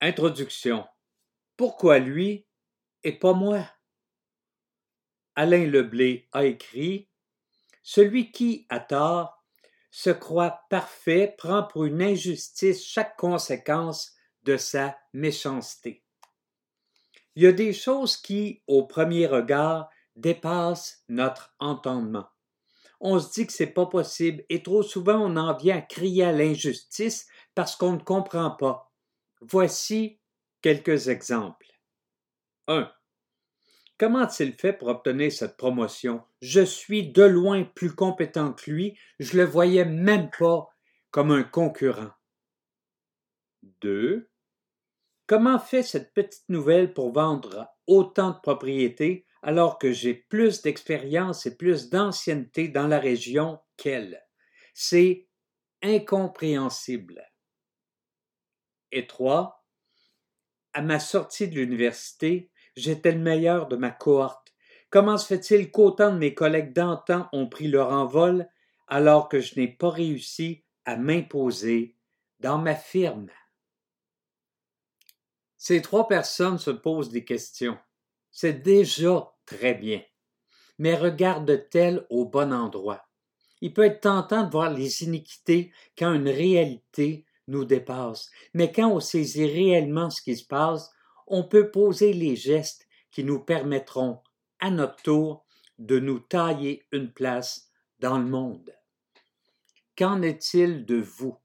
Introduction. Pourquoi lui et pas moi? Alain Leblé a écrit Celui qui, à tort, se croit parfait prend pour une injustice chaque conséquence de sa méchanceté. Il y a des choses qui, au premier regard, dépassent notre entendement. On se dit que c'est pas possible et trop souvent on en vient à crier à l'injustice parce qu'on ne comprend pas. Voici quelques exemples. 1. Comment a-t-il fait pour obtenir cette promotion? Je suis de loin plus compétent que lui, je le voyais même pas comme un concurrent. 2. Comment fait cette petite nouvelle pour vendre autant de propriétés alors que j'ai plus d'expérience et plus d'ancienneté dans la région qu'elle? C'est incompréhensible. Et trois, à ma sortie de l'université, j'étais le meilleur de ma cohorte. Comment se fait-il qu'autant de mes collègues d'antan ont pris leur envol alors que je n'ai pas réussi à m'imposer dans ma firme? Ces trois personnes se posent des questions. C'est déjà très bien. Mais regardent-elles au bon endroit? Il peut être tentant de voir les iniquités quand une réalité nous dépasse. Mais quand on saisit réellement ce qui se passe, on peut poser les gestes qui nous permettront, à notre tour, de nous tailler une place dans le monde. Qu'en est-il de vous?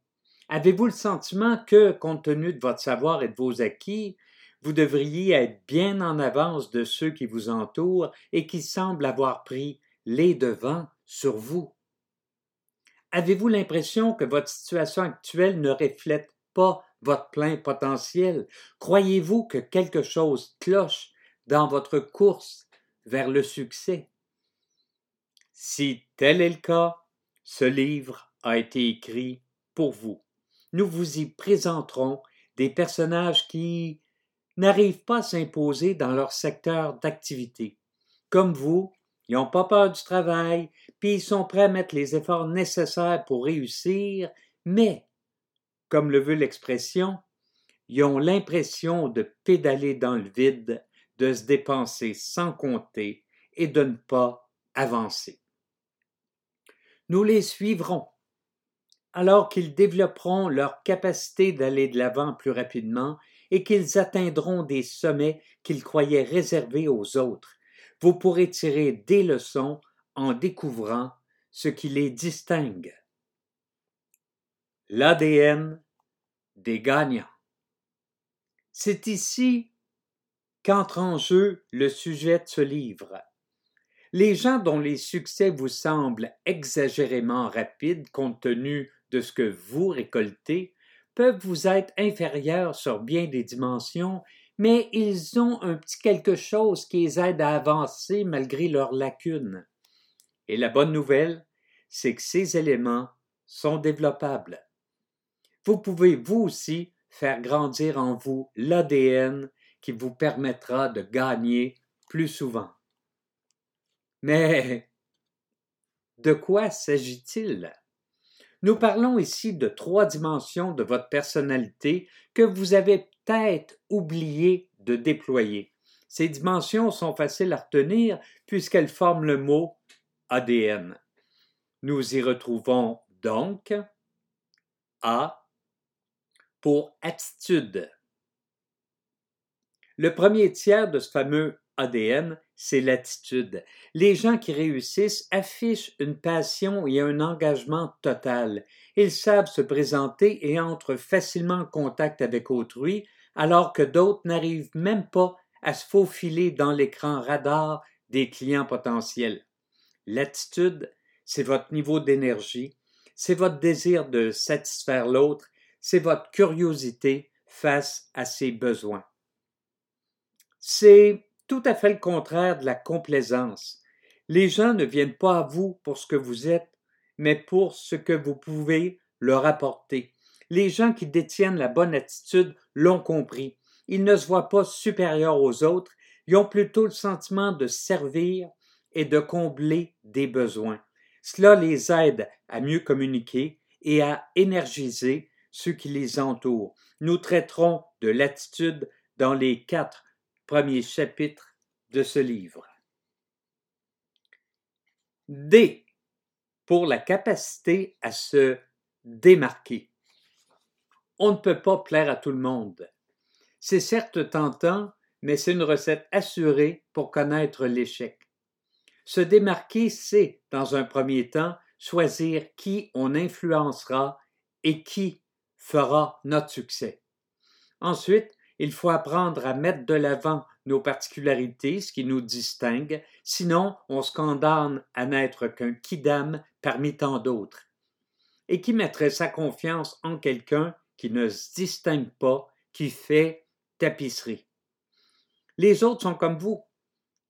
Avez-vous le sentiment que, compte tenu de votre savoir et de vos acquis, vous devriez être bien en avance de ceux qui vous entourent et qui semblent avoir pris les devants sur vous? Avez-vous l'impression que votre situation actuelle ne reflète pas votre plein potentiel? Croyez-vous que quelque chose cloche dans votre course vers le succès? Si tel est le cas, ce livre a été écrit pour vous. Nous vous y présenterons des personnages qui n'arrivent pas à s'imposer dans leur secteur d'activité. Comme vous, ils n'ont pas peur du travail, puis ils sont prêts à mettre les efforts nécessaires pour réussir, mais, comme le veut l'expression, ils ont l'impression de pédaler dans le vide, de se dépenser sans compter et de ne pas avancer. Nous les suivrons, alors qu'ils développeront leur capacité d'aller de l'avant plus rapidement et qu'ils atteindront des sommets qu'ils croyaient réservés aux autres, vous pourrez tirer des leçons en découvrant ce qui les distingue. L'ADN des gagnants. C'est ici qu'entre en jeu le sujet de ce livre. Les gens dont les succès vous semblent exagérément rapides compte tenu de ce que vous récoltez peuvent vous être inférieurs sur bien des dimensions mais ils ont un petit quelque chose qui les aide à avancer malgré leurs lacunes. Et la bonne nouvelle, c'est que ces éléments sont développables. Vous pouvez vous aussi faire grandir en vous l'ADN qui vous permettra de gagner plus souvent. Mais de quoi s'agit-il? Nous parlons ici de trois dimensions de votre personnalité que vous avez peut-être oublié de déployer. Ces dimensions sont faciles à retenir puisqu'elles forment le mot ADN. Nous y retrouvons donc A pour attitude. Le premier tiers de ce fameux ADN, c'est l'attitude. Les gens qui réussissent affichent une passion et un engagement total. Ils savent se présenter et entrent facilement en contact avec autrui, alors que d'autres n'arrivent même pas à se faufiler dans l'écran radar des clients potentiels. L'attitude, c'est votre niveau d'énergie, c'est votre désir de satisfaire l'autre, c'est votre curiosité face à ses besoins. C'est tout à fait le contraire de la complaisance. Les gens ne viennent pas à vous pour ce que vous êtes, mais pour ce que vous pouvez leur apporter. Les gens qui détiennent la bonne attitude l'ont compris. Ils ne se voient pas supérieurs aux autres, ils ont plutôt le sentiment de servir et de combler des besoins. Cela les aide à mieux communiquer et à énergiser ceux qui les entourent. Nous traiterons de l'attitude dans les quatre premiers chapitres de ce livre. D pour la capacité à se démarquer. On ne peut pas plaire à tout le monde. C'est certes tentant, mais c'est une recette assurée pour connaître l'échec. Se démarquer, c'est, dans un premier temps, choisir qui on influencera et qui fera notre succès. Ensuite, il faut apprendre à mettre de l'avant nos particularités, ce qui nous distingue, sinon on se condamne à n'être qu'un kidam parmi tant d'autres. Et qui mettrait sa confiance en quelqu'un qui ne se distingue pas, qui fait tapisserie? Les autres sont comme vous.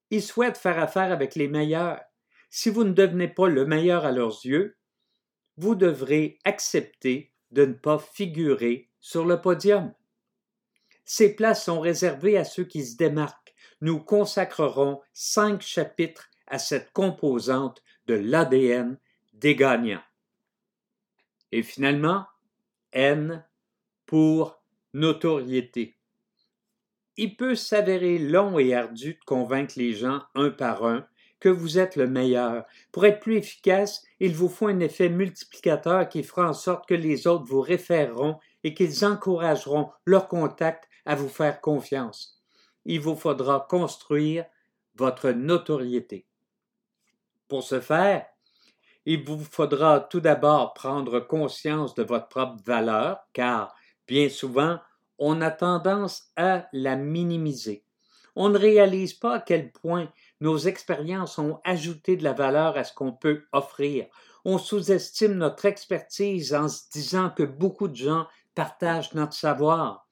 Ils souhaitent faire affaire avec les meilleurs. Si vous ne devenez pas le meilleur à leurs yeux, vous devrez accepter de ne pas figurer sur le podium. Ces places sont réservées à ceux qui se démarquent. Nous consacrerons cinq chapitres à cette composante de l'ADN des gagnants. Et finalement, N pour notoriété. Il peut s'avérer long et ardu de convaincre les gens un par un que vous êtes le meilleur. Pour être plus efficace, il vous faut un effet multiplicateur qui fera en sorte que les autres vous référeront et qu'ils encourageront leur contact à vous faire confiance. Il vous faudra construire votre notoriété. Pour ce faire, il vous faudra tout d'abord prendre conscience de votre propre valeur, car bien souvent, on a tendance à la minimiser. On ne réalise pas à quel point nos expériences ont ajouté de la valeur à ce qu'on peut offrir. On sous-estime notre expertise en se disant que beaucoup de gens partagent notre savoir.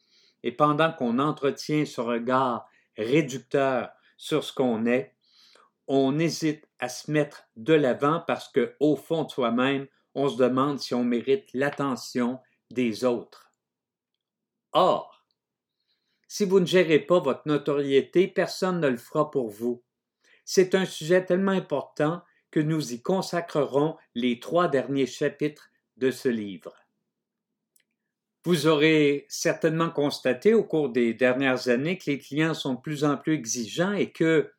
Et pendant qu'on entretient ce regard réducteur sur ce qu'on est, on hésite à se mettre de l'avant parce que, au fond de soi-même, on se demande si on mérite l'attention des autres. Or, si vous ne gérez pas votre notoriété, personne ne le fera pour vous. C'est un sujet tellement important que nous y consacrerons les trois derniers chapitres de ce livre. Vous aurez certainement constaté au cours des dernières années que les clients sont de plus en plus exigeants et que,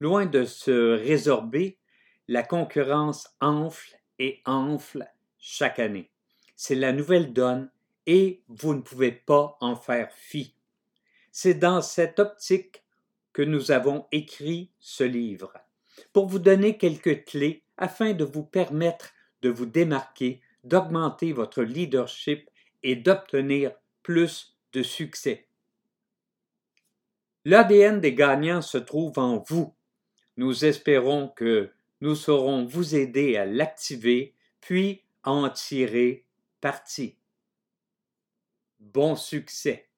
loin de se résorber, la concurrence enfle et enfle chaque année. C'est la nouvelle donne et vous ne pouvez pas en faire fi. C'est dans cette optique que nous avons écrit ce livre, pour vous donner quelques clés afin de vous permettre de vous démarquer, d'augmenter votre leadership et d'obtenir plus de succès. L'ADN des gagnants se trouve en vous. Nous espérons que nous saurons vous aider à l'activer, puis à en tirer parti. Bon succès!